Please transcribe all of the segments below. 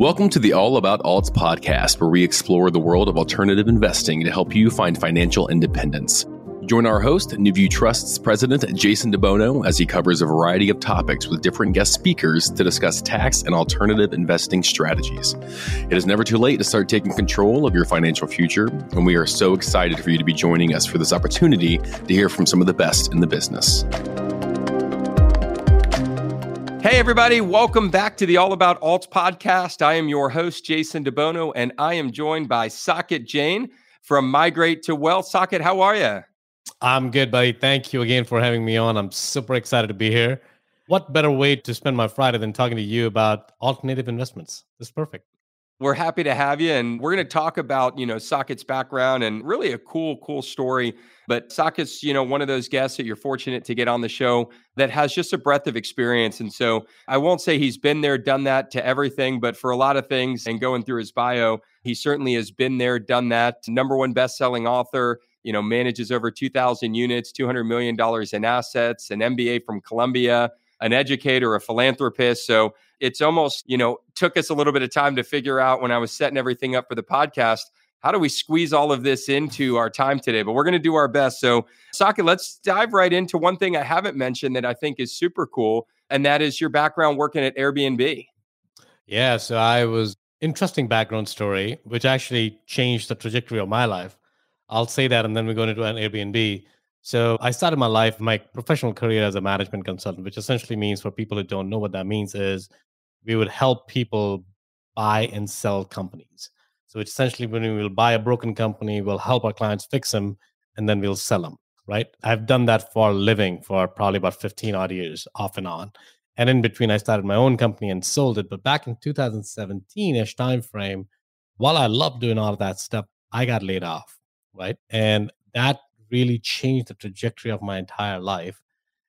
Welcome to the All About Alts podcast, where we explore the world of alternative investing to help you find financial independence. Join our host, NuView Trust's president, Jason DeBono, as he covers a variety of topics with different guest speakers to discuss tax and alternative investing strategies. It is never too late to start taking control of your financial future, and we are so excited for you to be joining us for this opportunity to hear from some of the best in the business. Hey, everybody, welcome back to the All About Alts podcast. I am your host, Jason DeBono, and I am joined by Saket Jain from Migrate to Wealth. Saket, how are you? I'm good, buddy. Thank you again for having me on. I'm super excited to be here. What better way to spend my Friday than talking to you about alternative investments? Is perfect. We're happy to have you. And we're going to talk about, you know, Saket's background and really a cool, cool story. But Saket's, you know, one of those guests that you're fortunate to get on the show that has just a breadth of experience. And so I won't say he's been there, done that to everything, but for a lot of things and going through his bio, he certainly has been there, done that. Number one best-selling author, you know, manages over 2,000 units, $200 million in assets, an MBA from Columbia, an educator, a philanthropist. So it's almost, you know, took us a little bit of time to figure out when I was setting everything up for the podcast. How do we squeeze all of this into our time today? But we're going to do our best. So, Saket, let's dive right into one thing I haven't mentioned that I think is super cool, and that is your background working at Airbnb. Yeah, so I was interesting background story, which actually changed the trajectory of my life. I'll say that, and then we go into an Airbnb. So I started my life, my professional career as a management consultant, which essentially means for people who don't know what that means is we would help people buy and sell companies. So essentially when we will buy a broken company, we'll help our clients fix them and then we'll sell them, right? I've done that for a living for probably about 15 odd years off and on. And in between I started my own company and sold it. But back in 2017-ish timeframe, while I loved doing all of that stuff, I got laid off, right? And that really changed the trajectory of my entire life.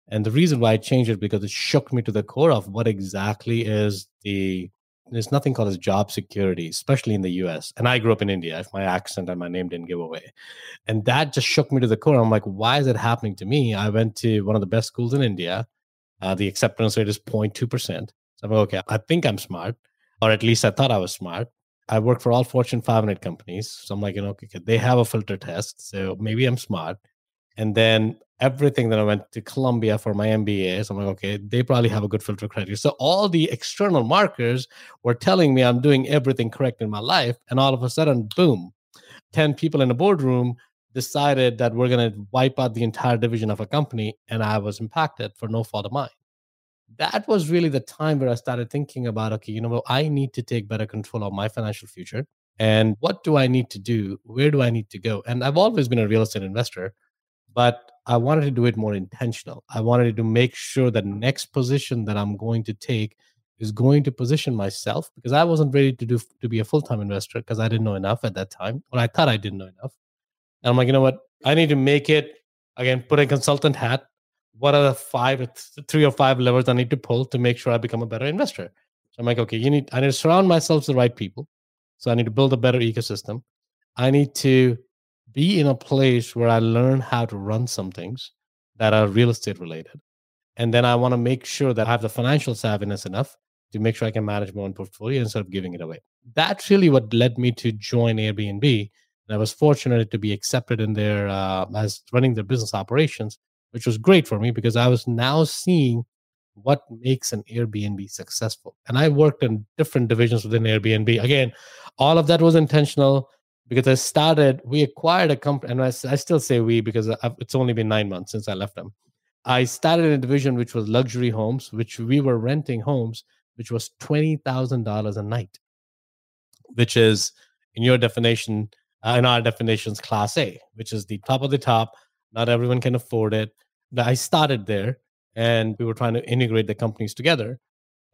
And the reason why I changed it because it shook me to the core of what exactly is the there's nothing called as job security, especially in the US. And I grew up in India, if my accent and my name didn't give away. And that just shook me to the core. I'm like, why is it happening to me? I went to one of the best schools in India. Uh, the acceptance rate is 0.2%. So I'm like, okay, I think I'm smart, or at least I thought I was smart. I work for all Fortune 500 companies. So I'm like, you know, okay, they have a filter test. So maybe I'm smart. And then everything that I went to Columbia for my MBA. So I'm like, okay, they probably have a good filter criteria. So all the external markers were telling me I'm doing everything correct in my life. And all of a sudden, boom, 10 people in a boardroom decided that we're going to wipe out the entire division of a company. And I was impacted for no fault of mine that was really the time where I started thinking about okay, you know what, I need to take better control of my financial future. And what do I need to do? Where do I need to go? And I've always been a real estate investor, but I wanted to do it more intentional. I wanted to make sure that next position that I'm going to take is going to position myself because I wasn't ready to do to be a full-time investor because I didn't know enough at that time, or I thought I didn't know enough. And I'm like, you know what? I need to make it again, put a consultant hat, what are the five, uh, three or five levers I need to pull to make sure I become a better investor? So I'm like, okay, you need, I need to surround myself with the right people. So I need to build a better ecosystem. I need to be in a place where I learn how to run some things that are real estate related. And then I want to make sure that I have the financial savviness enough to make sure I can manage my own portfolio instead of giving it away. That's really what led me to join Airbnb. And I was fortunate to be accepted in their uh, as running their business operations which was great for me because I was now seeing what makes an Airbnb successful. And I worked in different divisions within Airbnb. Again, all of that was intentional because I started, we acquired a company, and I, I still say we because I've, it's only been nine months since I left them. I started a division which was luxury homes, which we were renting homes, which was $20,000 a night, which is in your definition, uh, in our definitions, class A, which is the top of the top not everyone can afford it. But I started there and we were trying to integrate the companies together.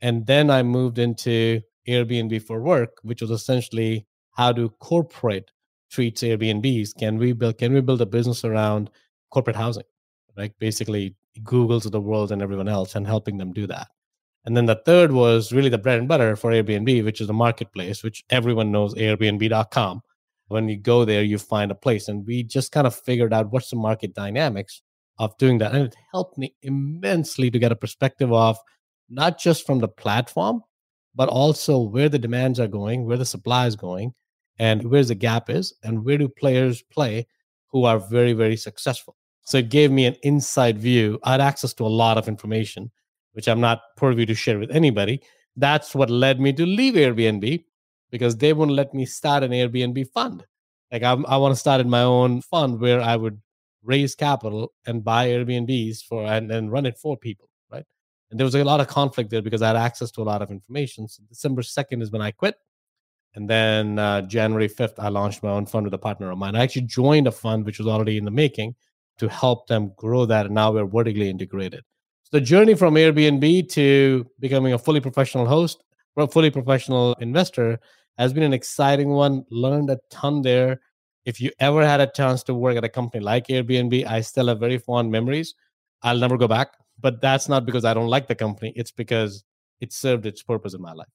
And then I moved into Airbnb for work, which was essentially how do corporate treats Airbnbs? Can we build can we build a business around corporate housing? Right? Basically Google's of the world and everyone else and helping them do that. And then the third was really the bread and butter for Airbnb, which is the marketplace, which everyone knows Airbnb.com when you go there you find a place and we just kind of figured out what's the market dynamics of doing that and it helped me immensely to get a perspective of not just from the platform but also where the demands are going, where the supply is going, and where the gap is, and where do players play who are very, very successful. So it gave me an inside view. I had access to a lot of information, which I'm not privy to share with anybody. That's what led me to leave Airbnb because they wouldn't let me start an Airbnb fund. Like I, I want to start in my own fund where I would raise capital and buy Airbnbs for and, and run it for people, right? And there was a lot of conflict there because I had access to a lot of information. So December 2nd is when I quit. And then uh, January 5th, I launched my own fund with a partner of mine. I actually joined a fund which was already in the making to help them grow that. And now we're vertically integrated. So the journey from Airbnb to becoming a fully professional host, a fully professional investor has been an exciting one. Learned a ton there. If you ever had a chance to work at a company like Airbnb, I still have very fond memories. I'll never go back, but that's not because I don't like the company. It's because it served its purpose in my life.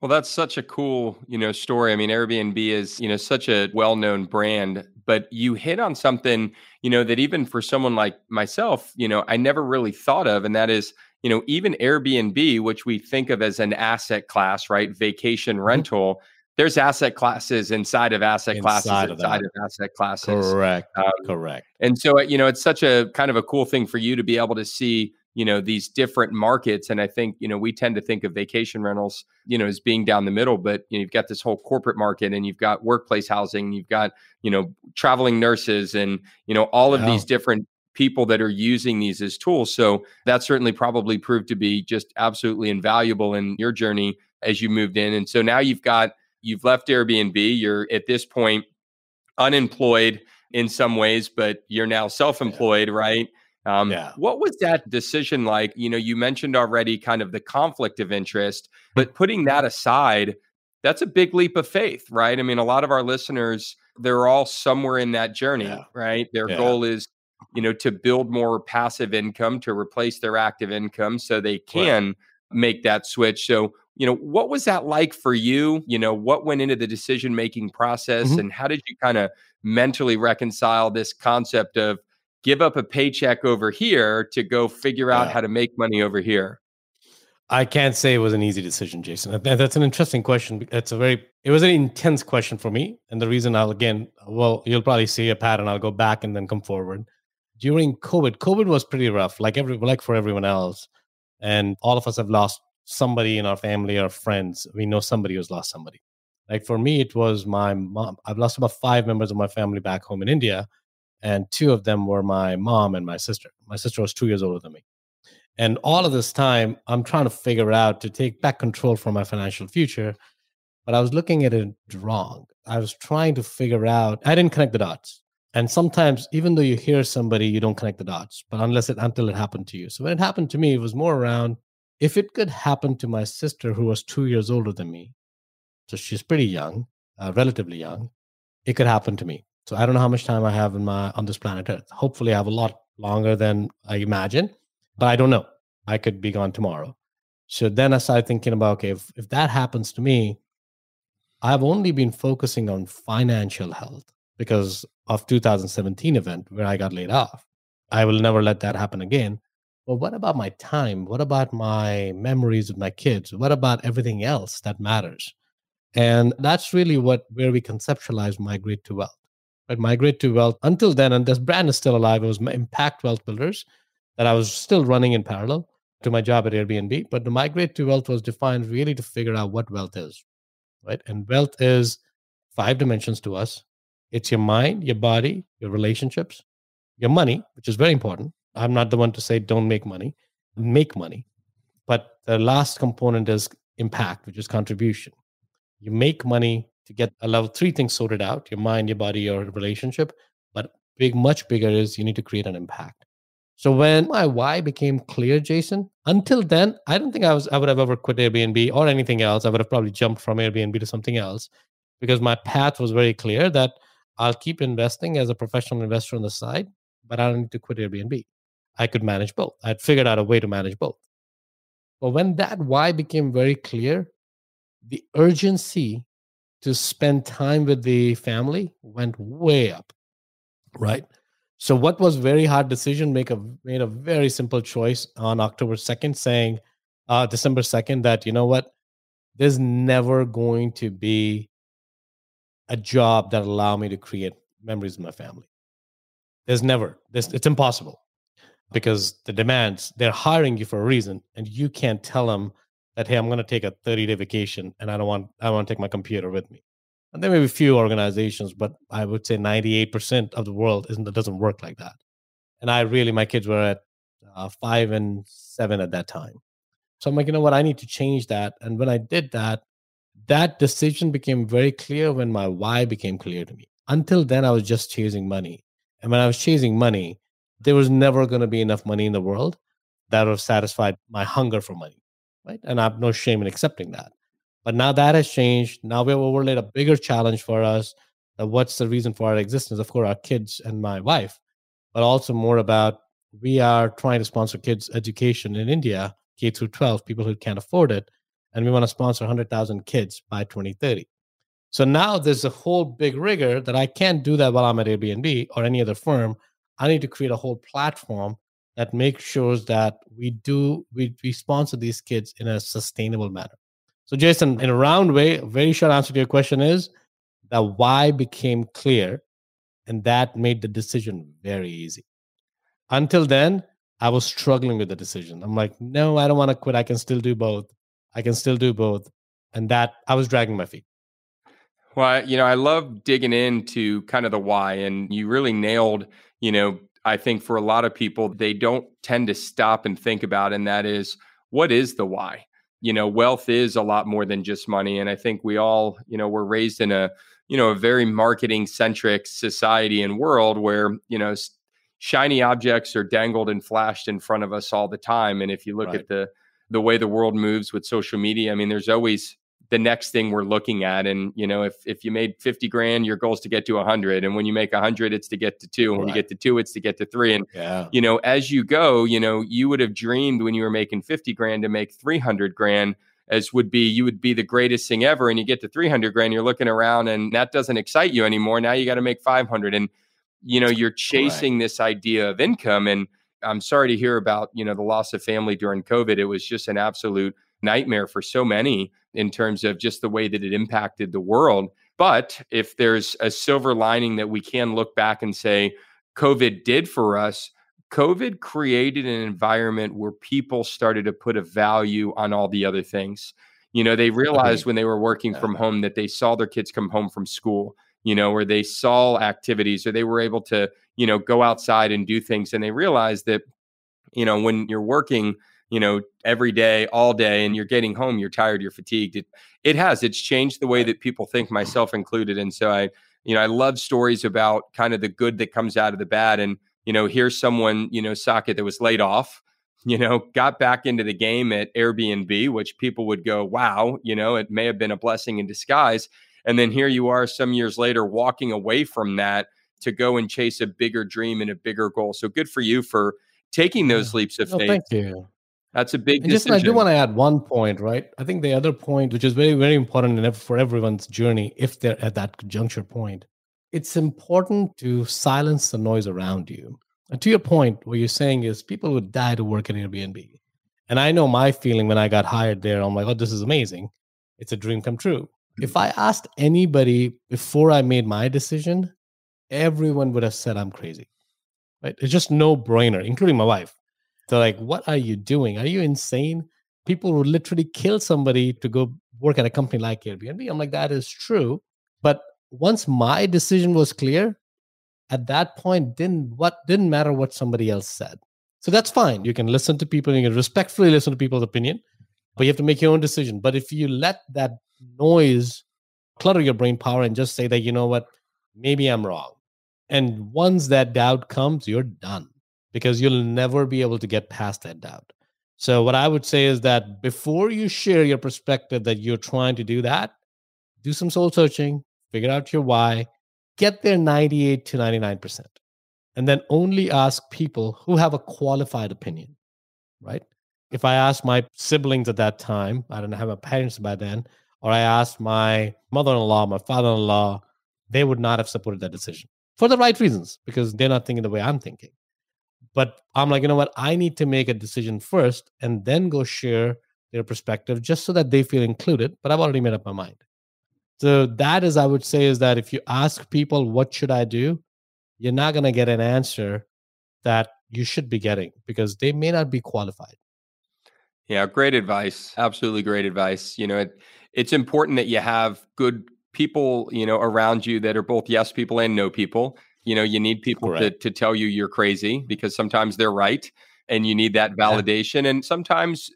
Well, that's such a cool, you know, story. I mean, Airbnb is, you know, such a well-known brand, but you hit on something, you know, that even for someone like myself, you know, I never really thought of and that is, you know, even Airbnb, which we think of as an asset class, right? Vacation mm-hmm. rental, there's asset classes inside of asset inside classes of inside of asset classes. Correct. Um, Correct. And so, you know, it's such a kind of a cool thing for you to be able to see you know these different markets and i think you know we tend to think of vacation rentals you know as being down the middle but you know, you've got this whole corporate market and you've got workplace housing you've got you know traveling nurses and you know all of these different people that are using these as tools. So that certainly probably proved to be just absolutely invaluable in your journey as you moved in and so now you've got you've left airbnb you're at this point unemployed in some ways but you're now self-employed yeah. right um, yeah. What was that decision like? You know, you mentioned already kind of the conflict of interest, but putting that aside, that's a big leap of faith, right? I mean, a lot of our listeners, they're all somewhere in that journey, yeah. right? Their yeah. goal is, you know, to build more passive income to replace their active income so they can right. make that switch. So, you know, what was that like for you? You know, what went into the decision making process mm-hmm. and how did you kind of mentally reconcile this concept of, give up a paycheck over here to go figure out yeah. how to make money over here? I can't say it was an easy decision, Jason. That's an interesting question. It's a very, it was an intense question for me. And the reason I'll again, well, you'll probably see a pattern. I'll go back and then come forward. During COVID, COVID was pretty rough, like every, like for everyone else. And all of us have lost somebody in our family or friends. We know somebody who's lost somebody. Like for me, it was my mom. I've lost about five members of my family back home in India and two of them were my mom and my sister. My sister was two years older than me. And all of this time, I'm trying to figure out to take back control for my financial future. But I was looking at it wrong. I was trying to figure out, I didn't connect the dots. And sometimes, even though you hear somebody, you don't connect the dots, but unless it until it happened to you. So when it happened to me, it was more around if it could happen to my sister who was two years older than me. So she's pretty young, uh, relatively young. It could happen to me. So I don't know how much time I have in my on this planet Earth. Hopefully, I have a lot longer than I imagine, but I don't know. I could be gone tomorrow. So then I started thinking about okay, if, if that happens to me, I've only been focusing on financial health because of 2017 event where I got laid off. I will never let that happen again. But what about my time? What about my memories with my kids? What about everything else that matters? And that's really what where we conceptualize migrate to wealth right? Migrate to Wealth. Until then, and this brand is still alive, it was Impact Wealth Builders that I was still running in parallel to my job at Airbnb. But the Migrate to Wealth was defined really to figure out what wealth is, right? And wealth is five dimensions to us it's your mind, your body, your relationships, your money, which is very important. I'm not the one to say don't make money, make money. But the last component is impact, which is contribution. You make money to get a level three things sorted out your mind, your body, your relationship. But big, much bigger is you need to create an impact. So when my why became clear, Jason, until then, I don't think I was I would have ever quit Airbnb or anything else. I would have probably jumped from Airbnb to something else because my path was very clear that I'll keep investing as a professional investor on the side, but I don't need to quit Airbnb. I could manage both. I'd figured out a way to manage both. But when that why became very clear, the urgency to spend time with the family went way up right so what was very hard decision make a made a very simple choice on october 2nd saying uh, December 2nd that, you know what? There's never going to be a job that allow me to create memories with my family. There's never. This it's impossible because the demands they're hiring you for a reason, and you can't tell them that hey, I'm going to take a 30 day vacation and I don't want I want to take my computer with me. And there may be a few organizations, but I would say 98% of the world isn't that doesn't work like that. And I really my kids were at uh, five and seven at that time. So I'm like, you know what? I need to change that. And when I did that, that decision became very clear when my why became clear to me. Until then, I was just chasing money. And when I was chasing money, there was never going to be enough money in the world that would have satisfied my hunger for money. Right. And I have no shame in accepting that. But now that has changed. Now we've overlaid a bigger challenge for us. What's the reason for our existence? Of course, our kids and my wife, but also more about we are trying to sponsor kids' education in India, K through 12, people who can't afford it and we want to sponsor 100,000 kids by 2030. So now there's a whole big rigor that I can't do that while I'm at Airbnb or any other firm. I need to create a whole platform that makes sure that we do we, we sponsor these kids in a sustainable manner. So Jason, in a round way, a very short answer to your question is that why became clear and that made the decision very easy. Until then, I was struggling with the decision. I'm like, no, I don't want to quit. I can still do both. I can still do both. And that I was dragging my feet. Well, you know, I love digging into kind of the why, and you really nailed, you know, I think for a lot of people, they don't tend to stop and think about, and that is what is the why? You know, wealth is a lot more than just money. And I think we all, you know, we're raised in a, you know, a very marketing centric society and world where, you know, shiny objects are dangled and flashed in front of us all the time. And if you look right. at the, the way the world moves with social media. I mean, there's always the next thing we're looking at. And, you know, if, if you made 50 grand, your goal is to get to 100. And when you make 100, it's to get to two. And when right. you get to two, it's to get to three. And, yeah. you know, as you go, you know, you would have dreamed when you were making 50 grand to make 300 grand as would be you would be the greatest thing ever and you get to 300 grand you're looking around and that doesn't excite you anymore now you got to make 500 and you know you're chasing right. this idea of income and I'm sorry to hear about, you know, the loss of family during COVID. It was just an absolute nightmare for so many in terms of just the way that it impacted the world. But if there's a silver lining that we can look back and say COVID did for us, COVID created an environment where people started to put a value on all the other things. You know, they realized when they were working from home that they saw their kids come home from school you know, where they saw activities or they were able to, you know, go outside and do things. And they realized that, you know, when you're working, you know, every day, all day, and you're getting home, you're tired, you're fatigued. It, it has, it's changed the way that people think, myself included. And so I, you know, I love stories about kind of the good that comes out of the bad. And, you know, here's someone, you know, Saket that was laid off, you know, got back into the game at Airbnb, which people would go, wow, you know, it may have been a blessing in disguise. And then here you are some years later walking away from that to go and chase a bigger dream and a bigger goal. So good for you for taking those leaps of faith. thank you. That's a big and just I do want to add one point, right? I think the other point, which is very, very important for everyone's journey, if they're at that juncture point, it's important to silence the noise around you. And to your point, what you're saying is people would die to work at Airbnb. And I know my feeling when I got hired there, I'm like, oh, this is amazing. It's a dream come true hmm. if I asked anybody before I made my decision, everyone would have said I'm crazy. Right? It's just no brainer, including my wife. They're like, what are you doing? Are you insane? People would literally kill somebody to go work at a company like Airbnb. I'm like, that is true. But once my decision was clear, at that point, didn't what didn't matter what somebody else said. So that's fine. You can listen to people, you can respectfully listen to people's opinion, but you have to make your own decision. But if you let that noise clutter your brain power and just say that you know what maybe i'm wrong and once that doubt comes you're done because you'll never be able to get past that doubt. So what i would say is that before you share your perspective that you're trying to do that do some soul searching figure out your why get there 98 to 99% and then only ask people who have a qualified opinion right? If i asked my siblings at that time i don't have my parents by then or I asked my mother in law, my father in law, they would not have supported that decision for the right reasons because they're not thinking the way I'm thinking. But I'm like, you know what? I need to make a decision first and then go share their perspective just so that they feel included, but I've already made up my mind. So that is, I would say, is that if you ask people, what should I do? You're not going to get an answer that you should be getting because they may not be qualified. Yeah, great advice. Absolutely great advice. You know, it, it's important that you have good people, you know, around you that are both yes people and no people. You know, you need people to, to tell you you're crazy because sometimes they're right and you need that validation. Yeah. And sometimes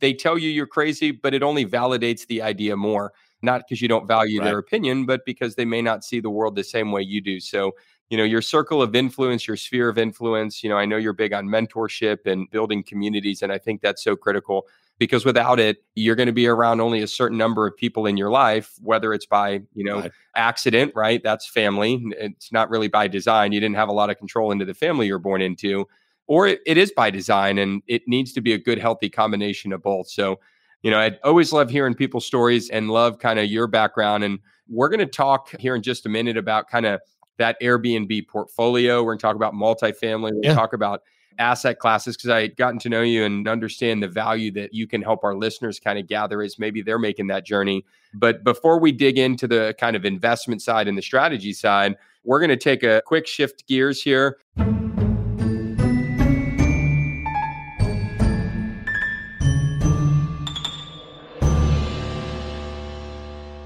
they tell you you're crazy, but it only validates the idea more, not because you don't value right. their opinion, but because they may not see the world the same way you do. So, you know, your circle of influence, your sphere of influence, you know, I know you're big on mentorship and building communities. And I think that's so critical because without it, you're going to be around only a certain number of people in your life, whether it's by, you know, right. accident, right? That's family. It's not really by design. You didn't have a lot of control into the family you're born into or it, it is by design and it needs to be a good, healthy combination of both. So, you know, I always love hearing people's stories and love kind of your background. And we're going to talk here in just a minute about kind of that Airbnb portfolio. We're going to talk about multifamily. We're going to talk about asset classes because I gotten to know you and understand the value that you can help our listeners kind of gather as maybe they're making that journey. But before we dig into the kind of investment side and the strategy side, we're going to take a quick shift gears here.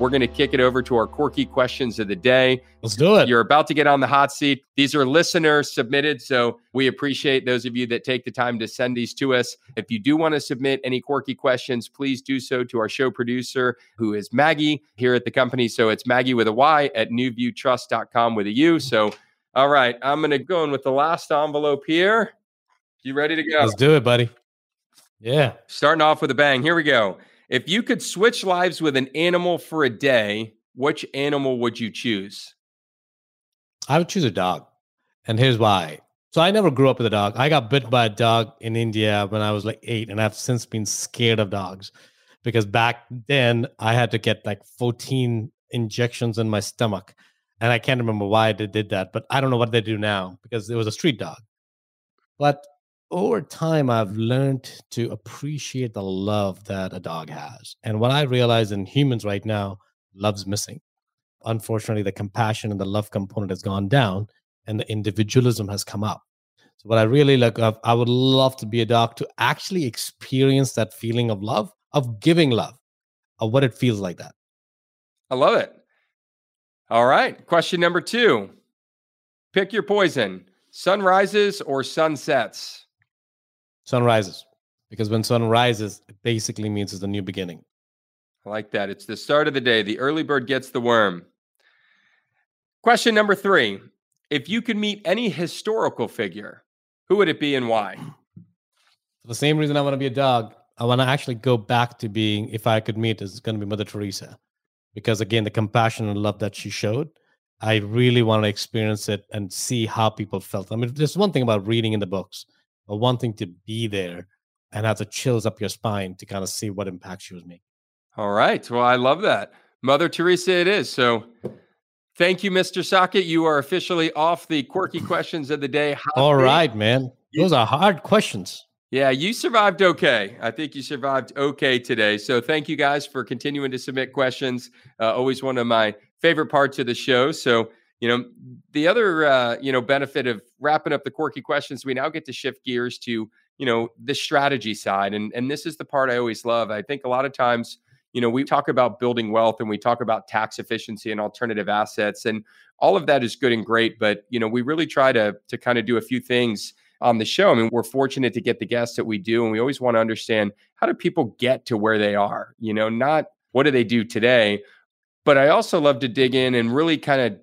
We're going to kick it over to our quirky questions of the day. Let's do it. You're about to get on the hot seat. These are listener submitted. So we appreciate those of you that take the time to send these to us. If you do want to submit any quirky questions, please do so to our show producer, who is Maggy here at the company. So it's Maggy with a Y at nuviewtrust.com with a U. So, all right, I'm going to go in with the last envelope here. You ready to go? Let's do it, buddy. Yeah. Starting off with a bang. Here we go. If you could switch lives with an animal for a day, which animal would you choose? I would choose a dog. And here's why. So I never grew up with a dog. I got bit by a dog in India when I was like eight, and I've since been scared of dogs because back then I had to get like 14 injections in my stomach. And I can't remember why they did that, but I don't know what they do now because it was a street dog. But over time, I've learned to appreciate the love that a dog has. And what I realize in humans right now, love's missing. Unfortunately, the compassion and the love component has gone down and the individualism has come up. So, what I really of, I would love to be a dog to actually experience that feeling of love, of giving love, of what it feels like that. I love it. All right. Question number two pick your poison sunrises or sunsets? Sun rises because when sun rises, it basically means it's a new beginning. I like that. It's the start of the day. The early bird gets the worm. Question number three If you could meet any historical figure, who would it be and why? For the same reason I want to be a dog, I want to actually go back to being, if I could meet, is going to be Mother Teresa. Because again, the compassion and love that she showed, I really want to experience it and see how people felt. I mean, there's one thing about reading in the books wanting to be there and have the chills up your spine to kind of see what impact she was making. All right. Well, I love that. Mother Teresa, it is. So thank you, Mr. Saket. You are officially off the quirky questions of the day. How All right, man. Those are hard questions. Yeah, you survived okay. I think you survived okay today. So thank you guys for continuing to submit questions. Uh, always one of my favorite parts of the show. So you know, the other uh, you know benefit of wrapping up the quirky questions, we now get to shift gears to you know the strategy side, and and this is the part I always love. I think a lot of times, you know, we talk about building wealth and we talk about tax efficiency and alternative assets, and all of that is good and great, but you know, we really try to to kind of do a few things on the show. I mean, we're fortunate to get the guests that we do, and we always want to understand how do people get to where they are. You know, not what do they do today, but I also love to dig in and really kind of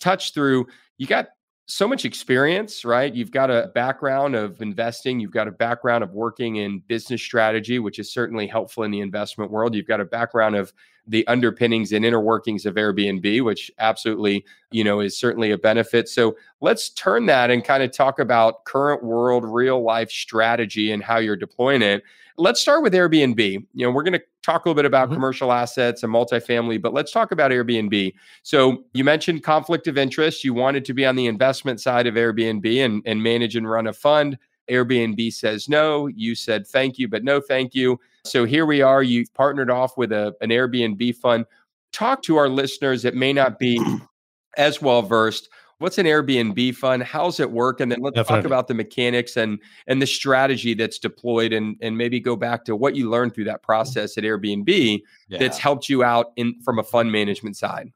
touch through, you got so much experience, right? You've got a mm-hmm. background of investing, you've got a background of working in business strategy, which is certainly helpful in the investment world. You've got a background of the underpinnings and inner workings of Airbnb, which absolutely, you know, is certainly a benefit. So let's turn that and kind of talk about current world, real life strategy and how you're deploying it. Let's start with Airbnb. You know, we're going to talk a little bit about mm-hmm. commercial assets and multifamily, but let's talk about Airbnb. So you mentioned conflict of interest. You wanted to be on the investment side of Airbnb and, and manage and run a fund. Airbnb says no. You said thank you, but no thank you. So here we are. You've partnered off with a, an Airbnb fund. Talk to our listeners that may not be as well versed. What's an Airbnb fund? How's it work? And then let's Definitely. talk about the mechanics and and the strategy that's deployed, and and maybe go back to what you learned through that mm. process at Airbnb yeah. that's helped you out in from a fund management side.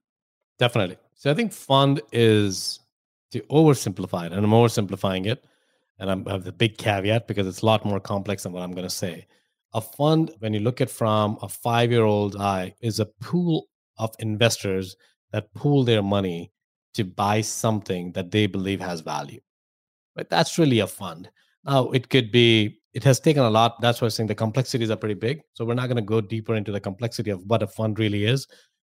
Definitely. So I think fund is to oversimplify it, and I'm oversimplifying it, and I'm, I have the big caveat because it's a lot more complex than what I'm going to say. A fund, when you look at from a five year old eye, is a pool of investors that pool their money to buy something that they believe has value. But that's really a fund. Now, it could be, it has taken a lot. That's why I'm saying the complexities are pretty big. So we're not going to go deeper into the complexity of what a fund really is,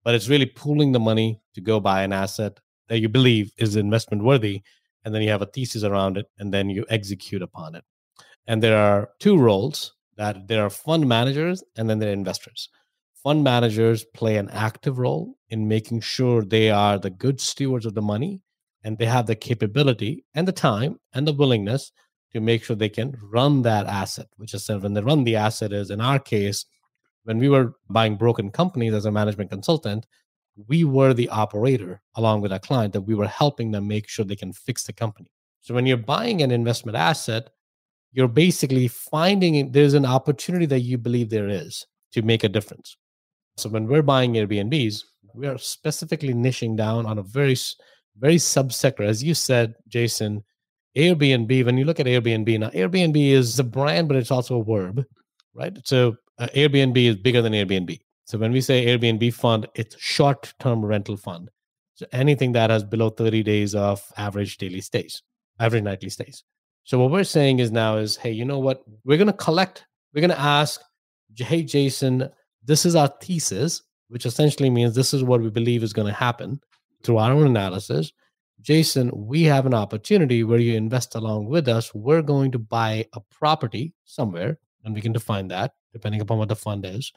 but it's really pooling the money to go buy an asset that you believe is investment worthy. And then you have a thesis around it, and then you execute upon it. And there are two roles that there are fund managers and then there are investors. Fund managers play an active role in making sure they are the good stewards of the money and they have the capability and the time and the willingness to make sure they can run that asset, which is when they run the asset is in our case, when we were buying broken companies as a management consultant, we were the operator along with our client that we were helping them make sure they can fix the company. So when you're buying an investment asset, you're basically finding there's an opportunity that you believe there is to make a difference. So when we're buying Airbnbs, we are specifically niching down on a very, very subsector. As you said, Jason, Airbnb, when you look at Airbnb, now Airbnb is a brand, but it's also a verb, right? So uh, Airbnb is bigger than Airbnb. So when we say Airbnb fund, it's short term rental fund. So anything that has below 30 days of average daily stays, average nightly stays. So what we're saying is now is, hey, you know what? We're going to collect, we're going to ask, hey, Jason, this is our thesis, which essentially means this is what we believe is going to happen through our own analysis. Jason, we have an opportunity where you invest along with us. We're going to buy a property somewhere, and we can define that depending upon what the fund is.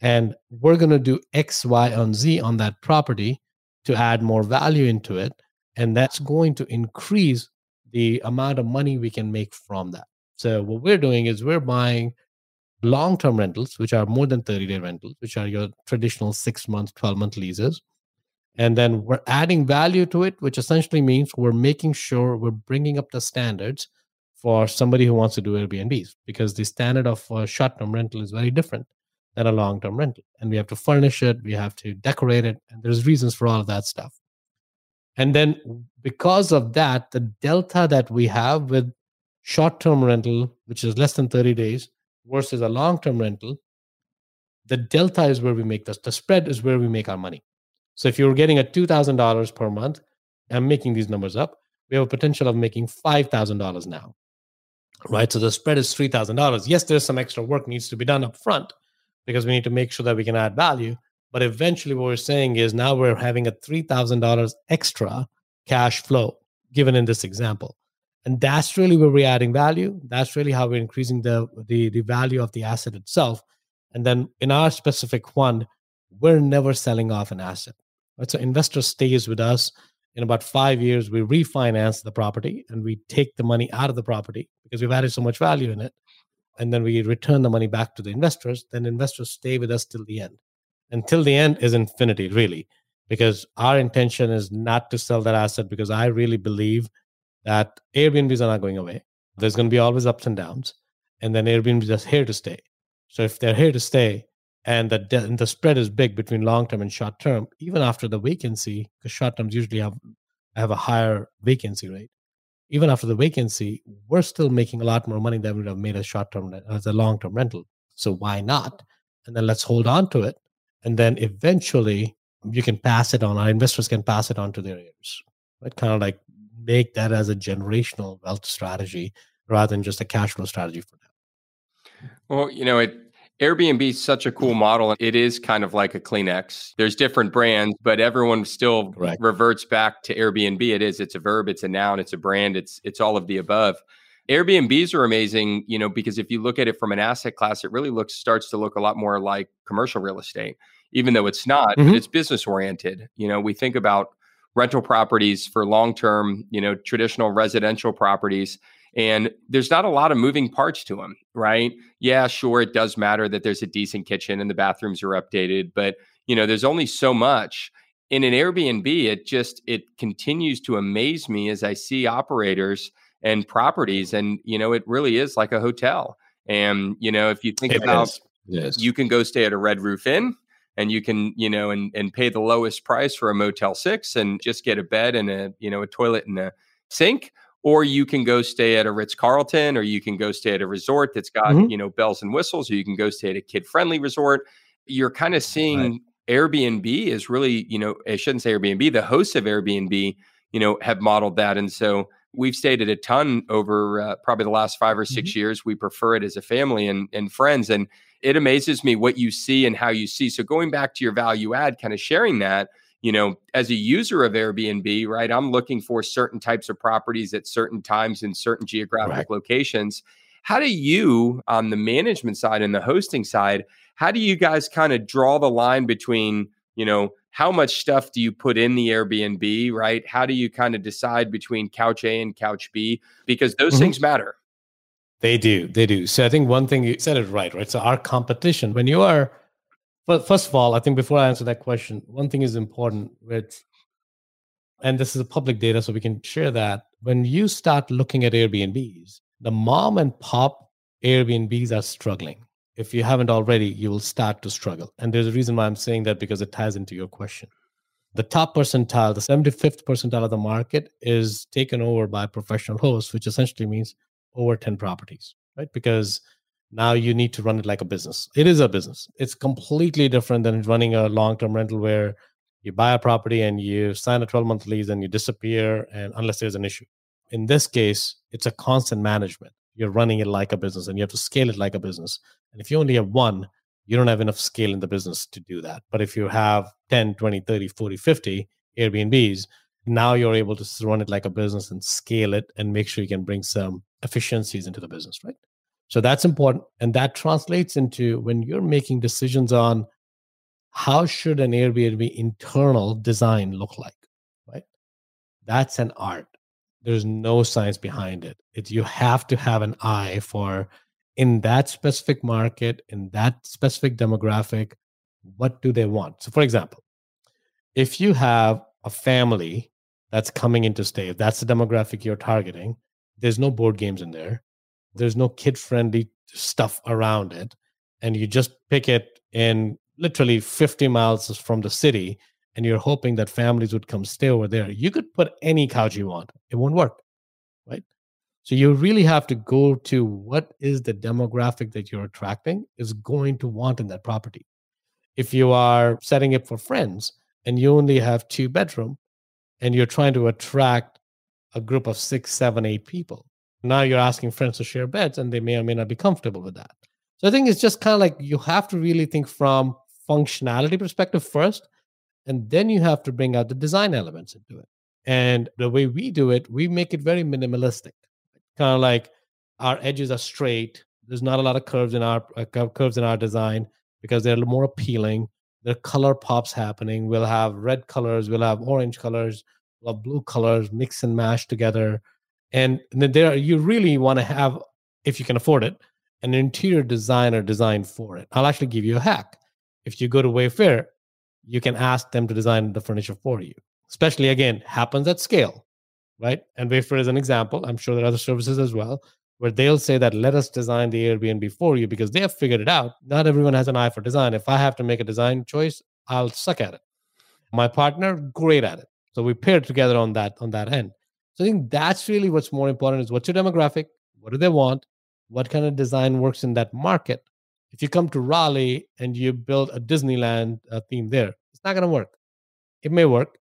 And we're going to do X, Y, and Z on that property to add more value into it. And that's going to increase the amount of money we can make from that. So, what we're doing is we're buying long term rentals, which are more than 30 day rentals, which are your traditional six month, 12 month leases. And then we're adding value to it, which essentially means we're making sure we're bringing up the standards for somebody who wants to do Airbnbs because the standard of uh, a short term rental is very different than a long term rental. And we have to furnish it, we have to decorate it, and there's reasons for all of that stuff. And then because of that, the delta that we have with short term rental, which is less than 30 days, versus a long term rental, the delta is where we make this. The spread is where we make our money. So if you're getting a $2,000 per month, I'm making these numbers up, we have a potential of making $5,000 now. Right. So the spread is $3,000. Yes, there's some extra work needs to be done up front because we need to make sure that we can add value. But eventually, what we're saying is now we're having a $3,000 extra cash flow given in this example. And that's really where we're adding value. That's really how we're increasing the, the the value of the asset itself. And then in our specific fund we're never selling off an asset. Right? So investor stays with us. In about five years we refinance the property and we take the money out of the property because we've added so much value in it. And then we return the money back to the investors. Then investors stay with us till the end until the end is infinity really because our intention is not to sell that asset because i really believe that Airbnbs are not going away. There's going to be always ups and downs, and then Airbnb is just here to stay. So if they're here to stay, and the de- and the spread is big between long term and short term, even after the vacancy, because short terms usually have have a higher vacancy rate. Even after the vacancy, we're still making a lot more money than we would have made a short term as a long term rental. So why not? And then let's hold on to it, and then eventually you can pass it on. Our investors can pass it on to their heirs. Right? Kind of like make that as a generational wealth strategy rather than just a cash flow strategy for them. Well, you know, it Airbnb is such a cool model. It is kind of like a Kleenex. There's different brands, but everyone still Correct. reverts back to Airbnb. It is. It's a verb. It's a noun. It's a brand. It's it's all of the above. Airbnbs are amazing, you know, because if you look at it from an asset class, it really looks starts to look a lot more like commercial real estate, even though it's not. Mm-hmm. It's business oriented. You know, we think about rental properties for long term, you know, traditional residential properties. And there's not a lot of moving parts to them, right? Yeah, sure, it does matter that there's a decent kitchen and the bathrooms are updated, but you know, there's only so much. In an Airbnb, it just it continues to amaze me as I see operators and properties, and you know, it really is like a hotel. And you know, if you think It about. Yes. you can go stay at a Red Roof Inn, and you can you know and and pay the lowest price for a Motel Six and just get a bed and a you know a toilet and a sink. Or you can go stay at a Ritz Carlton, or you can go stay at a resort that's got Mhm. you know bells and whistles, or you can go stay at a kid friendly resort. You're kind of seeing Airbnb is really, you know, I shouldn't say Airbnb, the hosts of Airbnb, you know, have modeled that. And so we've stated a ton over uh, probably the last five or 6 years. We prefer it as a family and, and friends. And it amazes me what you see and how you see. So going back to your value add, kind of sharing that, you know, as a user of Airbnb, right, I'm looking for certain types of properties at certain times in certain geographic Right. locations. How do you, on the management side and the hosting side, how do you guys kind of draw the line between you know how much stuff do you put in the airbnb right how do you kind of decide between couch a and couch b because those Mhm. things matter They do. They do. So I think one thing you said it right, right? So our competition, when you are, well, first of all, I think before I answer that question, one thing is important, which, and this is a public data, so we can share that. When you start looking at Airbnbs, the mom and pop Airbnbs are struggling. If you haven't already, you will start to struggle. And there's a reason why I'm saying that because it ties into your question. The top percentile, the 75th percentile of the market is taken over by professional hosts, which essentially means over 10 properties, right? Because now you need to run it like a business. It is a business. It's completely different than running a long term rental where you buy a property and you sign a 12 month lease and you disappear, and unless there's an issue. In this case, it's a constant management. You're running it like a business and you have to scale it like a business. And if you only have one, you don't have enough scale in the business to do that. But if you have 10, 20, 30, 40, 50 Airbnbs, now you're able to run it like a business and scale it and make sure you can bring some efficiencies into the business, right? So that's important. And that translates into when you're making decisions on how should an Airbnb internal design look like, right? That's an art. There's no science behind it. It's you have to have an eye for in that specific market, in that specific demographic, what do they want? So for example, if you have a family that's coming into stay, if that's the demographic you're targeting, there's no board games in there. There's no kid friendly stuff around it. And you just pick it in literally 50 miles from the city and you're hoping that families would come stay over there. You could put any couch you want, it won't work, right? So you really have to go to what is the demographic that you're attracting is going to want in that property. If you are setting it for friends and you only have two bedroom and you're trying to attract a group of six, seven, eight people, now you're asking friends to share beds and they may or may not be comfortable with that. So I think it's just kind of like you have to really think from functionality perspective first, and then you have to bring out the design elements into it. And the way we do it, we make it very minimalistic. Kind of like our edges are straight. There's not a lot of curves in our uh, curves in our design because they're more appealing. Are color pops happening. We'll have red colors. We'll have orange colors. We'll have blue colors mix and mash together. And then there, you really want to have, if you can afford it, an interior designer designed for it. I'll actually give you a hack. If you go to Wayfair, you can ask them to design the furniture for you. Especially again, happens at scale, right? And Wayfair is an example. I'm sure there are other services as well where they'll say that let us design the Airbnb for you because they have figured it out. Not everyone has an eye for design. If I have to make a design choice, I'll suck at it. My partner, great at it. So we paired together on that on that end. So I think that's really what's more important is what's your demographic? What do they want? What kind of design works in that market? If you come to Raleigh and you build a Disneyland uh, theme there, it's not going to work. It may work.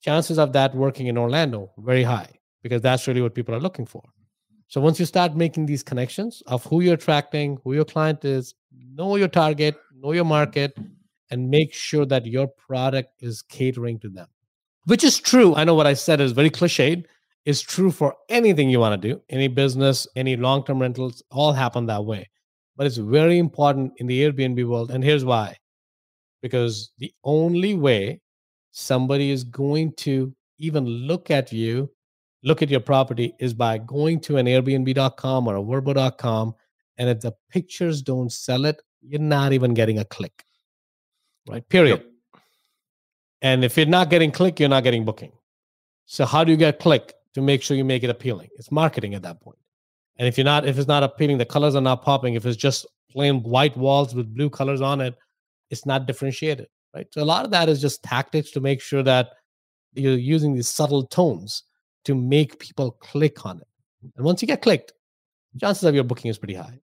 Chances of that working in Orlando very high because that's really what people are looking for. So once you start making these connections of who you're attracting, who your client is, know your target, know your market, and make sure that your product is catering to them. Which is true. I know what I said is very cliched. Is true for anything you want to do, any business, any long-term rentals, all happen that way. But it's very important in the Airbnb world, and here's why: because the only way somebody is going to even look at you look at your property is by going to an Airbnb.com or a Vrbo.com. And if the pictures don't sell it, you're not even getting a click. Right? Period. Yep. And if you're not getting click, you're not getting booking. So how do you get click to make sure you make it appealing? It's marketing at that point. And if you're not, if it's not appealing, the colors are not popping. If it's just plain white walls with blue colors on it, it's not differentiated, right? So a lot of that is just tactics to make sure that you're using these subtle tones to make people click on it. And once you get clicked, chances of your booking is pretty high.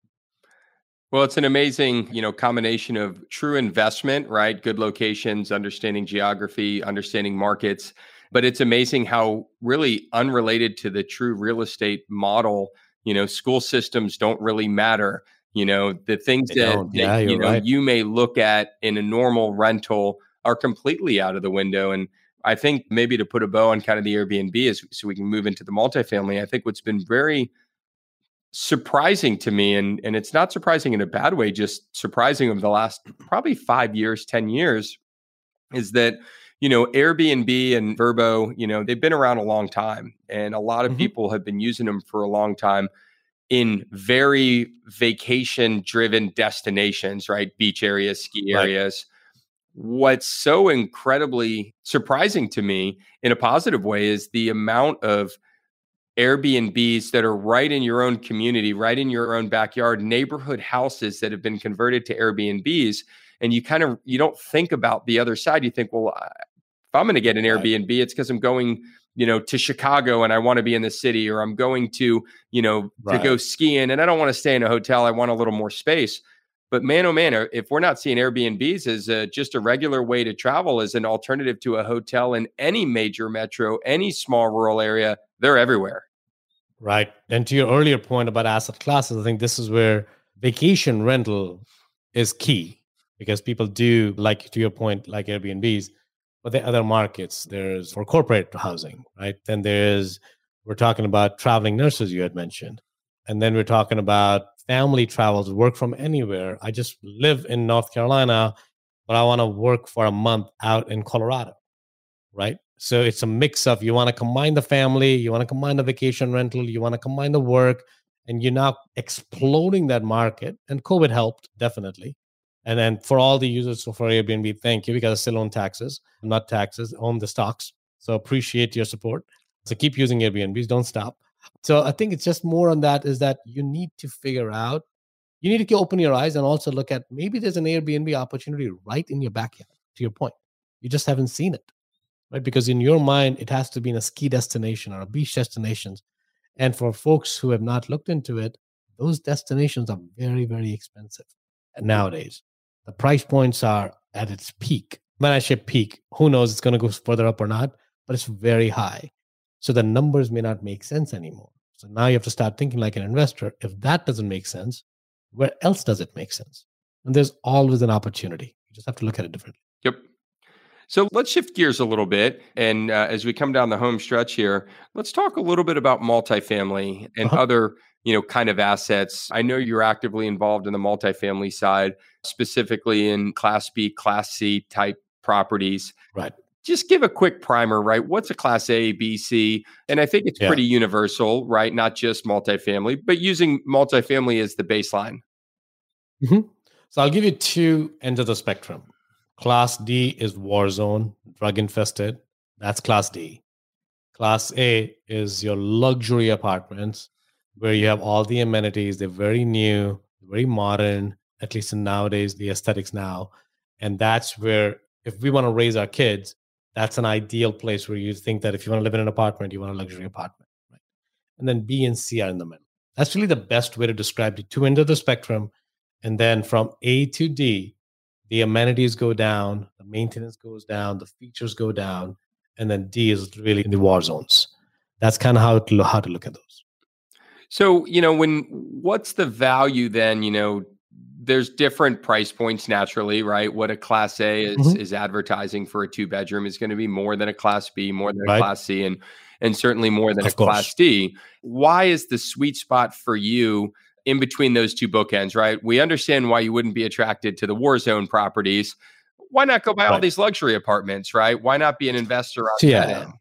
Well, it's an amazing, you know, combination of true investment, right? Good locations, understanding geography, understanding markets, but it's amazing how really unrelated to the true real estate model, you know, school systems don't really matter. You know, the things they that, yeah, you know right. you may look at in a normal rental are completely out of the window and I think maybe to put a bow on kind of the Airbnb is so we can move into the multifamily. I think what's been very surprising to me, and and it's not surprising in a bad way, just surprising over the last probably five years, ten years, is that you know Airbnb and Vrbo, you know they've been around a long time, and a lot of mm-hmm. people have been using them for a long time in very vacation driven destinations, right? Beach areas, ski areas. Right what's so incredibly surprising to me in a positive way is the amount of Airbnbs that are right in your own community, right in your own backyard, neighborhood houses that have been converted to Airbnbs. And you kind of you don't think about the other side. You think, well, if I'm going to get an Airbnb, it's because I'm going, you know, to Chicago and I want to be in the city, or I'm going to, you know, right. to go skiing and I don't want to stay in a hotel. I want a little more space. But man, oh man, if we're not seeing Airbnbs as a, just a regular way to travel as an alternative to a hotel in any major metro, any small rural area, they're everywhere. Right. And to your earlier point about asset classes, I think this is where vacation rental is key because people do, like to your point, like Airbnbs, but the other markets, there's for corporate housing, right? Then there's, we're talking about traveling nurses, you had mentioned. And then we're talking about family travels, work from anywhere. I just live in North Carolina, but I want to work for a month out in Colorado, right? So it's a mix of you want to combine the family, you want to combine the vacation rental, you want to combine the work, and you're now exploding that market. And COVID helped definitely. And then for all the users for Airbnb, thank you because I still own taxes, not taxes, own the stocks. So appreciate your support. So keep using Airbnbs, don't stop. So I think it's just more on that is that you need to figure out, you need to open your eyes and also look at maybe there's an Airbnb opportunity right in your backyard, to your point. You just haven't seen it, right? Because in your mind, it has to be in a ski destination or a beach destination. And for folks who have not looked into it, those destinations are very, very expensive mm-hmm. nowadays. The price points are at its peak. When I say peak, who knows it's going to go further up or not, but it's very high. So the numbers may not make sense anymore. So now you have to start thinking like an investor. If that doesn't make sense, where else does it make sense? And there's always an opportunity. You just have to look at it differently. Yep. So let's shift gears a little bit. And uh, as we come down the home stretch here, let's talk a little bit about multifamily and uh-huh. other, you know, kind of assets. I know you're actively involved in the multifamily side, specifically in Class B, Class C type properties. Right just give a quick primer, right? What's a class A, B, C? And I think it's yeah. pretty universal, right? Not just multifamily, but using multifamily as the baseline. Mm-hmm. So I'll give you two ends of the spectrum. Class D is war zone, drug infested. That's class D. Class A is your luxury apartments where you have all the amenities. They're very new, very modern, at least nowadays, the aesthetics now. And that's where, if we want to raise our kids, that's an ideal place where you think that if you want to live in an apartment, you want a luxury apartment. Right? And then B and C are in the middle. That's really the best way to describe the two ends of the spectrum. And then from A to D, the amenities go down, the maintenance goes down, the features go down, and then D is really in the war zones. That's kind of how to how to look at those. So, you know, when what's the value then, you know, there's different price points naturally, right? What a class A is mm-hmm. is advertising for a two bedroom is going to be more than a class B, more than right. a class C, and and certainly more than of a course. class D. Why is the sweet spot for you in between those two bookends, right? We understand why you wouldn't be attracted to the war zone properties. Why not go buy right. all these luxury apartments, right? Why not be an investor on yeah.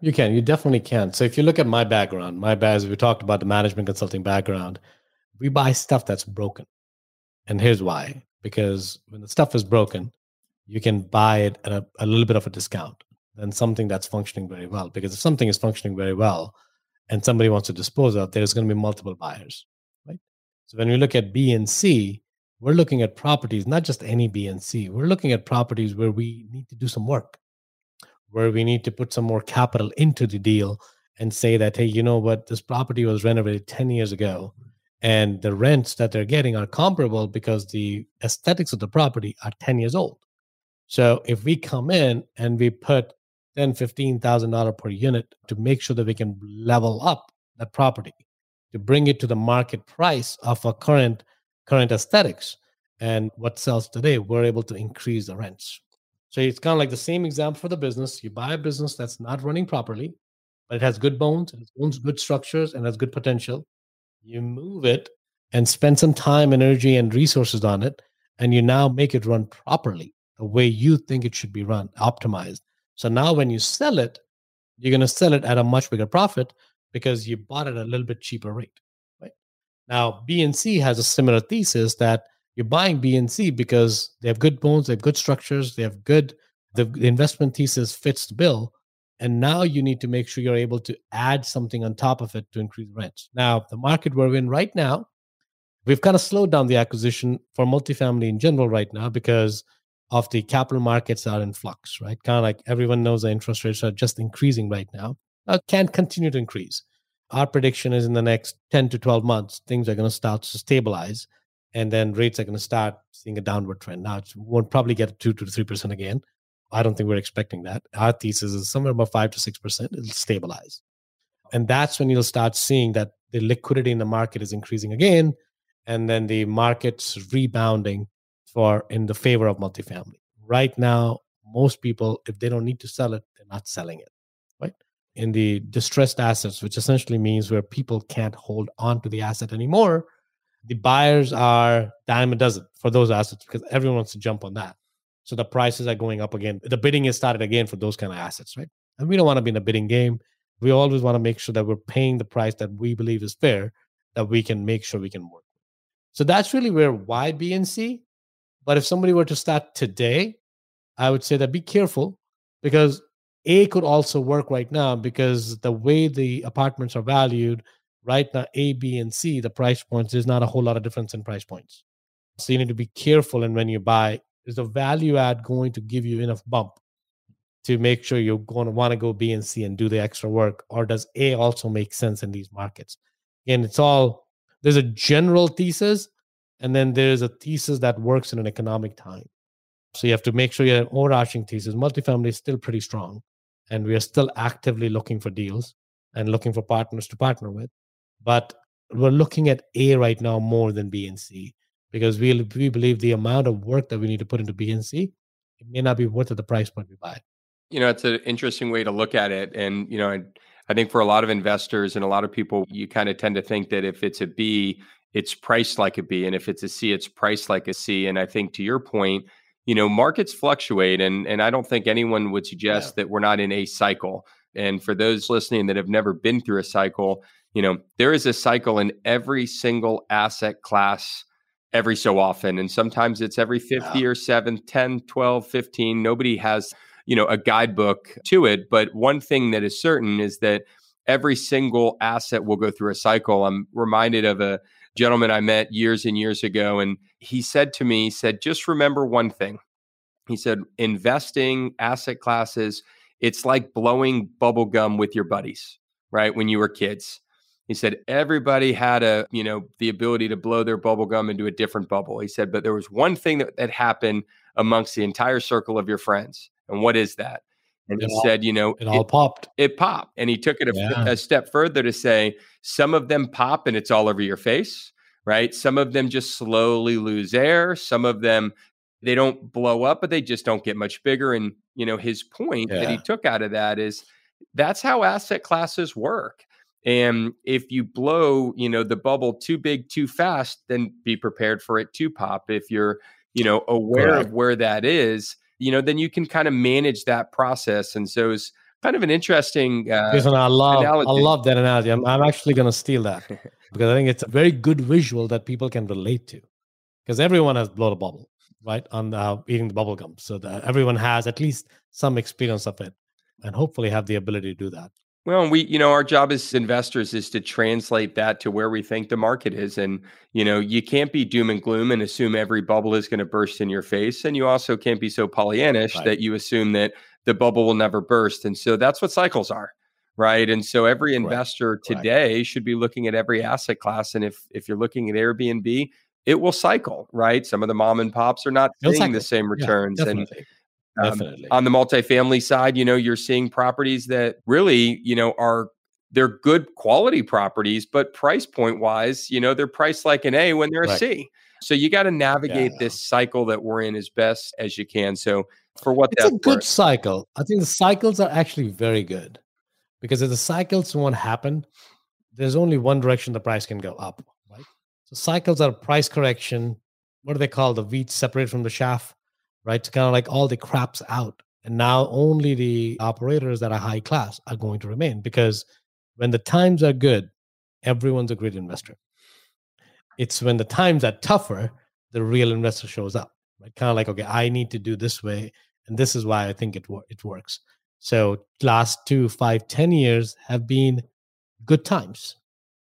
you can. You definitely can. So if you look at my background, my as we talked about the management consulting background, we buy stuff that's broken. And here's why. Because when the stuff is broken, you can buy it at a, a little bit of a discount than something that's functioning very well. Because if something is functioning very well and somebody wants to dispose of, there's going to be multiple buyers. So when we look at B and C, we're looking at properties, not just any B and C. We're looking at properties where we need to do some work where we need to put some more capital into the deal and say that, hey, you know what, this property was renovated 10 years ago and the rents that they're getting are comparable because the aesthetics of the property are 10 years old. So if we come in and we put ten, fifteen thousand dollar per unit to make sure that we can level up that property to bring it to the market price of our current current aesthetics and what sells today, we're able to increase the rents. So it's kind of like the same example for the business. You buy a business that's not running properly, but it has good bones, it owns good structures, and has good potential. You move it and spend some time, energy, and resources on it, and you now make it run properly the way you think it should be run, optimized. So now when you sell it, you're going to sell it at a much bigger profit because you bought it at a little bit cheaper rate. Right now, BNC has a similar thesis that you're buying B and C because they have good bones, they have good structures, they have good, the investment thesis fits the bill. And now you need to make sure you're able to add something on top of it to increase rents. Now, the market we're in right now, we've kind of slowed down the acquisition for multifamily in general right now because of the capital markets are in flux, right? Kind of like everyone knows the interest rates are just increasing right now. Uh, can't continue to increase. Our prediction is in the next 10 to 12 months, things are going to start to stabilize and then rates are going to start seeing a downward trend. Now, it won't probably get to three percent again. I don't think we're expecting that. Our thesis is somewhere about five to six percent. It'll stabilize, and that's when you'll start seeing that the liquidity in the market is increasing again, and then the market's rebounding for in the favor of multifamily. Right now, most people, if they don't need to sell it, they're not selling it. Right in the distressed assets, which essentially means where people can't hold on to the asset anymore the buyers are dime a dozen for those assets because everyone wants to jump on that. So the prices are going up again. The bidding is started again for those kind of assets, right? And we don't want to be in a bidding game. We always want to make sure that we're paying the price that we believe is fair, that we can make sure we can work. So that's really where why B and C. But if somebody were to start today, I would say that be careful because A could also work right now because the way the apartments are valued, right now a b and c the price points there's not a whole lot of difference in price points. So you need to be careful and when you buy is the value add going to give you enough bump to make sure you're going to want to go b and c and do the extra work or does a also make sense in these markets? Again it's all there's a general thesis and then there's a thesis that works in an economic time. So you have to make sure you have an overarching thesis multifamily is still pretty strong and we are still actively looking for deals and looking for partners to partner with but we're looking at A right now more than B and C because we we believe the amount of work that we need to put into B and C it may not be worth at the price point we buy. You know, it's an interesting way to look at it, and you know, I, I think for a lot of investors and a lot of people, you kind of tend to think that if it's a B, it's priced like a B, and if it's a C, it's priced like a C. And I think to your point, you know, markets fluctuate, and and I don't think anyone would suggest yeah. that we're not in a cycle. And for those listening that have never been through a cycle, you know, there is a cycle in every single asset class every so often. And sometimes it's every 50 yeah. or 7, 10, 12, 15. Nobody has, you know, a guidebook to it. But one thing that is certain is that every single asset will go through a cycle. I'm reminded of a gentleman I met years and years ago. And he said to me, he said, just remember one thing. He said, investing asset classes, it's like blowing bubble gum with your buddies, right? When you were kids he said everybody had a, you know, the ability to blow their bubble gum into a different bubble. He said, but there was one thing that, that happened amongst the entire circle of your friends. And what is that? And it he all, said, you know, it all popped. It popped. And he took it a, yeah. a step further to say some of them pop and it's all over your face, right? Some of them just slowly lose air. Some of them they don't blow up, but they just don't get much bigger. And you know, his point yeah. that he took out of that is that's how asset classes work. And if you blow, you know, the bubble too big too fast, then be prepared for it to pop. If you're, you know, aware of where that is, you know, then you can kind of manage that process. And so it's kind of an interesting. Uh, Listen, I love, analogy. I love that analogy. I'm, I'm actually going to steal that because I think it's a very good visual that people can relate to. Because everyone has blown a bubble, right? On uh, eating the bubble gum, so that everyone has at least some experience of it, and hopefully have the ability to do that. Well, we, you know, our job as investors is to translate that to where we think the market is. And, you know, you can't be doom and gloom and assume every bubble is going to burst in your face. And you also can't be so Pollyannish right. that you assume that the bubble will never burst. And so that's what cycles are. Right. And so every investor right. today right. should be looking at every asset class. And if if you're looking at Airbnb, it will cycle, right? Some of the mom and pops are not It'll seeing cycle. the same returns. Yeah, and um, On the multifamily side, you know, you're seeing properties that really, you know, are they're good quality properties, but price point wise, you know, they're priced like an A when they're right. a C. So you got to navigate yeah. this cycle that we're in as best as you can. So for what it's a good worth. cycle. I think the cycles are actually very good because if the cycles won't happen, there's only one direction the price can go up, right? So cycles are price correction. What do they call the wheat separate from the chaff? Right? To kind of like all the craps out. And now only the operators that are high class are going to remain because when the times are good, everyone's a great investor. It's when the times are tougher, the real investor shows up. Right? Kind of like, okay, I need to do this way, and this is why I think it it works. So last two, five, ten years have been good times.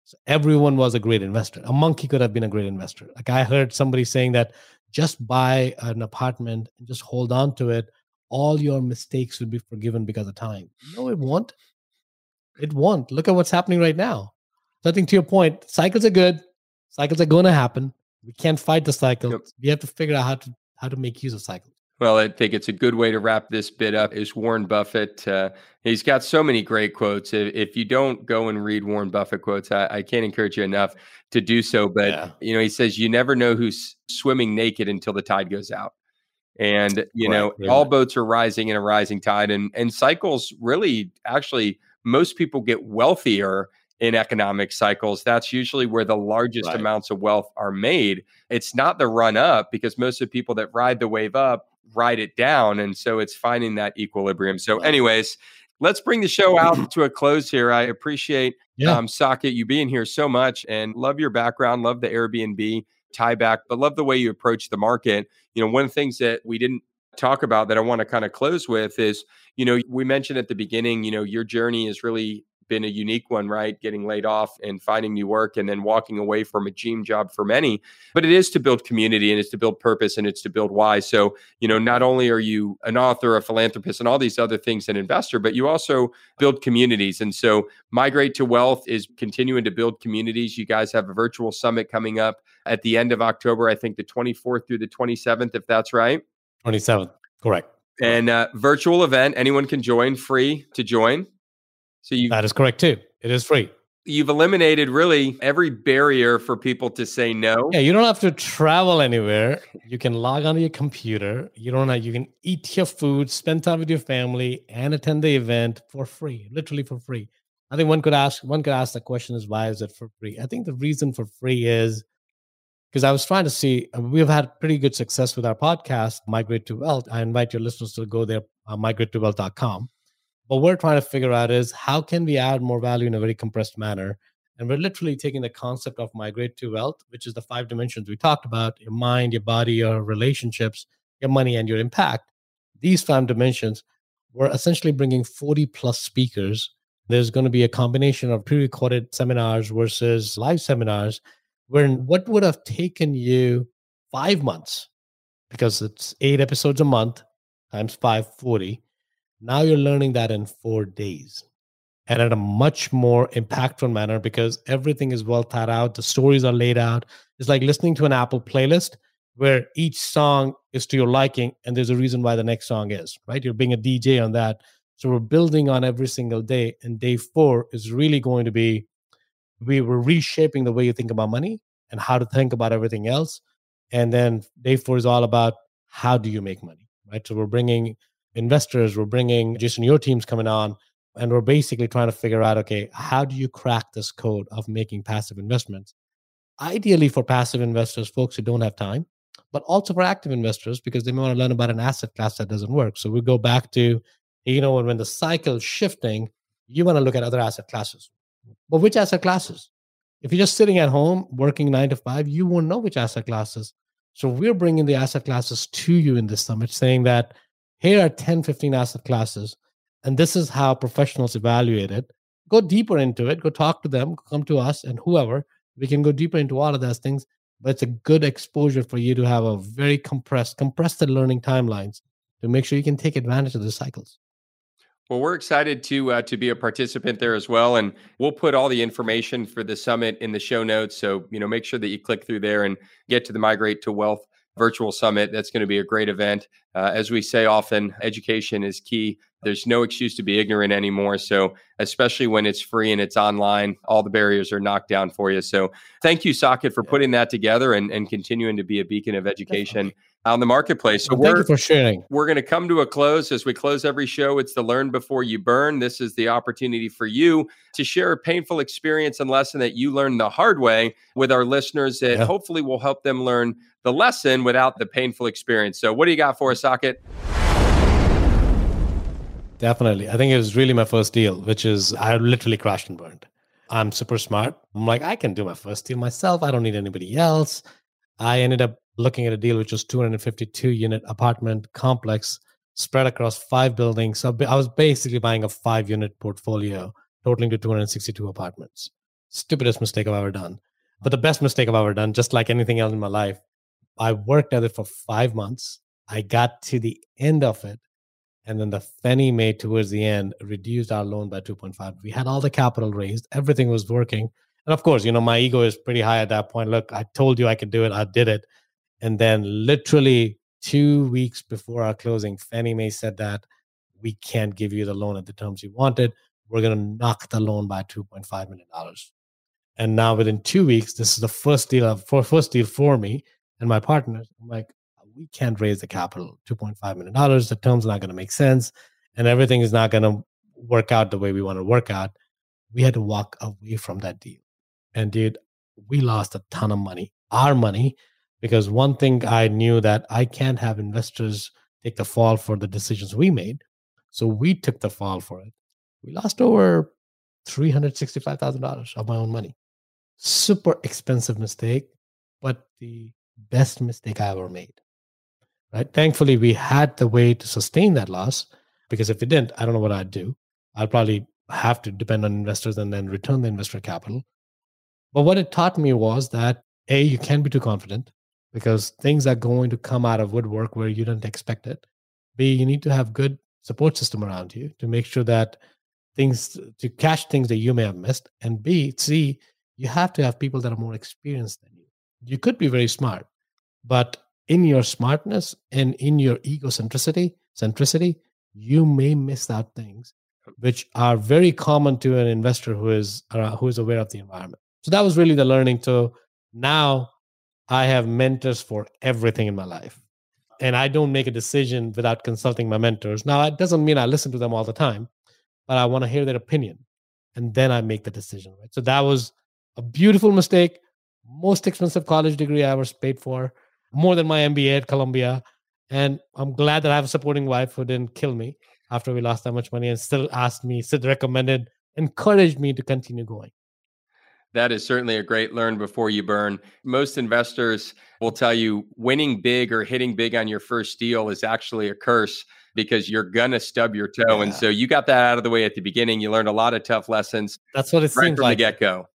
So everyone was a great investor. A monkey could have been a great investor. Like I heard somebody saying that just buy an apartment and just hold on to it all your mistakes will be forgiven because of time. No it won't. It won't. Look at what's happening right now. So i think to your point cycles are good. Cycles are going to happen. We can't fight the cycle yep. we have to figure out how to how to make use of cycles well, I think it's a good way to wrap this bit up. Is Warren Buffett? Uh, he's got so many great quotes. If, if, you don't go and read Warren Buffett quotes, I, I can't encourage you enough to do so. But yeah. you know, he says you never know who's swimming naked until the tide goes out, and you right, know all boats are rising in a rising tide, and and cycles really actually most people get wealthier in economic cycles. That's usually where the largest right. amounts of wealth are made. It's not the run up because most of the people that ride the wave up ride it down. And so it's finding that equilibrium. So, anyways, let's bring the show out to a close here. I appreciate yeah. um, Saket you being here so much and love your background, love the Airbnb tie back, but love the way you approach the market. You know, one of the things that we didn't talk about that I want to kind of close with is, you know, we mentioned at the beginning, you know, your journey is really been a unique one, right? Getting laid off and finding new work and then walking away from a dream job for many. But it is to build community and it's to build purpose and it's to build why. So, you know, not only are you an author, a philanthropist, and all these other things, an investor, but you also build communities. And so, Migrate to Wealth is continuing to build communities. You guys have a virtual summit coming up at the end of October, I think the 24th through the 27th, if that's right. 27th, correct. And uh, virtual event, anyone can join, free to join. So you that is correct too. It is free. You've eliminated really every barrier for people to say no. Yeah, you don't have to travel anywhere. You can log onto your computer. You don't have, you can eat your food, spend time with your family, and attend the event for free, literally for free. I think one could ask one could ask the question is why is it for free? I think the reason for free is because I was trying to see we've had pretty good success with our podcast, Migrate to Wealth. I invite your listeners to go there, uh, migrate2wealth.com what we're trying to figure out is how can we add more value in a very compressed manner? And we're literally taking the concept of migrate to wealth which is the five dimensions we talked about your mind your body your relationships your money and your impact. These five dimensions we're essentially bringing 40 plus speakers. There's going to be a combination of pre-recorded seminars versus live seminars where what would have taken you five months because it's eight episodes a month times 540 now you're learning that in four days and in a much more impactful manner because everything is well thought out. The stories are laid out. It's like listening to an Apple playlist where each song is to your liking and there's a reason why the next song is, right? You're being a DJ on that. So we're building on every single day. And day four is really going to be we were reshaping the way you think about money and how to think about everything else. And then day four is all about how do you make money, right? So we're bringing investors, we're bringing Jason, your team's coming on, and we're basically trying to figure out okay, how do you crack this code of making passive investments? Ideally, for passive investors, folks who don't have time, but also for active investors because they may want to learn about an asset class that doesn't work. So we go back to you know, when the cycle's shifting, you want to look at other asset classes. But which asset classes? If you're just sitting at home working nine to five, you won't know which asset classes. So we're bringing the asset classes to you in this summit, saying that here are 10, 15 asset classes, and this is how professionals evaluate it. Go deeper into it, go talk to them, come to us and whoever. We can go deeper into all of those things, but it's a good exposure for you to have a very compressed, compressed learning timelines to make sure you can take advantage of the cycles. Well, we're excited to uh, to be a participant there as well, and we'll put all the information for the summit in the show notes. So you know, make sure that you click through there and get to the Migrate to Wealth virtual summit. That's going to be a great event. Uh, as we say often, education is key. There's no excuse to be ignorant anymore. So, especially when it's free and it's online, all the barriers are knocked down for you. So, thank you, Saket, for putting that together and, and continuing to be a beacon of education out in the marketplace. So, well, thank you for sharing. We're going to come to a close as we close every show. It's the learn before you burn. This is the opportunity for you to share a painful experience and lesson that you learned the hard way with our listeners that yeah. hopefully will help them learn the lesson without the painful experience. So, what do you got for us, Saket? Definitely. I think it was really my first deal, which is I literally crashed and burned. I'm super smart. I'm like, I can do my first deal myself. I don't need anybody else. I ended up looking at a deal which was 252 unit apartment complex spread across five buildings. So I was basically buying a five unit portfolio totaling to 262 apartments. Stupidest mistake I've ever done. But the best mistake I've ever done, just like anything else in my life, I worked at it for five months. I got to the end of it and then the Fannie Mae towards the end reduced our loan by 2.5. We had all the capital raised, everything was working. And of course, you know, my ego is pretty high at that point. Look, I told you I could do it, I did it. And then literally two weeks before our closing, Fannie Mae said that we can't give you the loan at the terms you wanted. We're going to knock the loan by $2.5 million. And now within two weeks, this is the first deal for first deal for me and my partners. I'm like, we can't raise the capital, $2.5 million. The terms are not going to make sense and everything is not going to work out the way we want to work out. We had to walk away from that deal. And dude, we lost a ton of money, our money, because one thing I knew that I can't have investors take the fall for the decisions we made. So we took the fall for it. We lost over $365,000 of my own money. Super expensive mistake, but the best mistake I ever made right? Thankfully, we had the way to sustain that loss because if we didn't, I don't know what I'd do. I'd probably have to depend on investors and then return the investor capital. But what it taught me was that A, you can't be too confident because things are going to come out of woodwork where you didn't expect it. B, you need to have good support system around you to make sure that things to catch things that you may have missed. And B, C, you have to have people that are more experienced than you. You could be very smart, but in your smartness and in your egocentricity, centricity, you may miss out things which are very common to an investor who is uh, who is aware of the environment. So that was really the learning. So now I have mentors for everything in my life. And I don't make a decision without consulting my mentors. Now, it doesn't mean I listen to them all the time, but I want to hear their opinion. And then I make the decision. Right. So that was a beautiful mistake. Most expensive college degree I ever paid for more than my MBA at Columbia. And I'm glad that I have a supporting wife who didn't kill me after we lost that much money and still asked me, still recommended, encouraged me to continue going. That is certainly a great learn before you burn. Most investors will tell you winning big or hitting big on your first deal is actually a curse because you're gonna stub your toe. Yeah. And so you got that out of the way at the beginning. You learned a lot of tough lessons. That's what it right seems from like. the get go.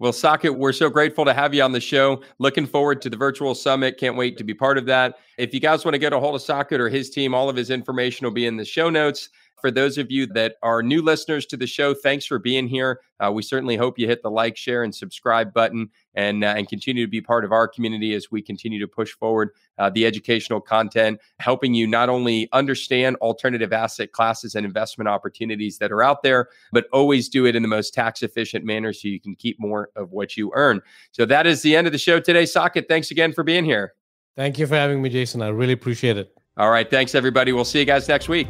Well, Saket, we're so grateful to have you on the show. Looking forward to the virtual summit. Can't wait to be part of that. If you guys want to get a hold of Saket or his team, all of his information will be in the show notes. For those of you that are new listeners to the show, thanks for being here. Uh, we certainly hope you hit the like, share, and subscribe button and, uh, and continue to be part of our community as we continue to push forward uh, the educational content, helping you not only understand alternative asset classes and investment opportunities that are out there, but always do it in the most tax efficient manner so you can keep more of what you earn. So that is the end of the show today. Saket, thanks again for being here. Thank you for having me, Jason. I really appreciate it. All right. Thanks, everybody. We'll see you guys next week.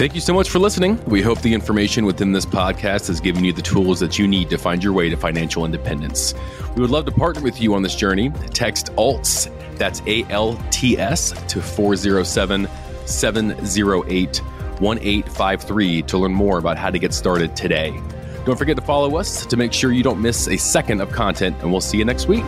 Thank you so much for listening. We hope the information within this podcast has given you the tools that you need to find your way to financial independence. We would love to partner with you on this journey. Text ALTS, that's A L T S, to 407 708 1853 to learn more about how to get started today. Don't forget to follow us to make sure you don't miss a second of content, and we'll see you next week.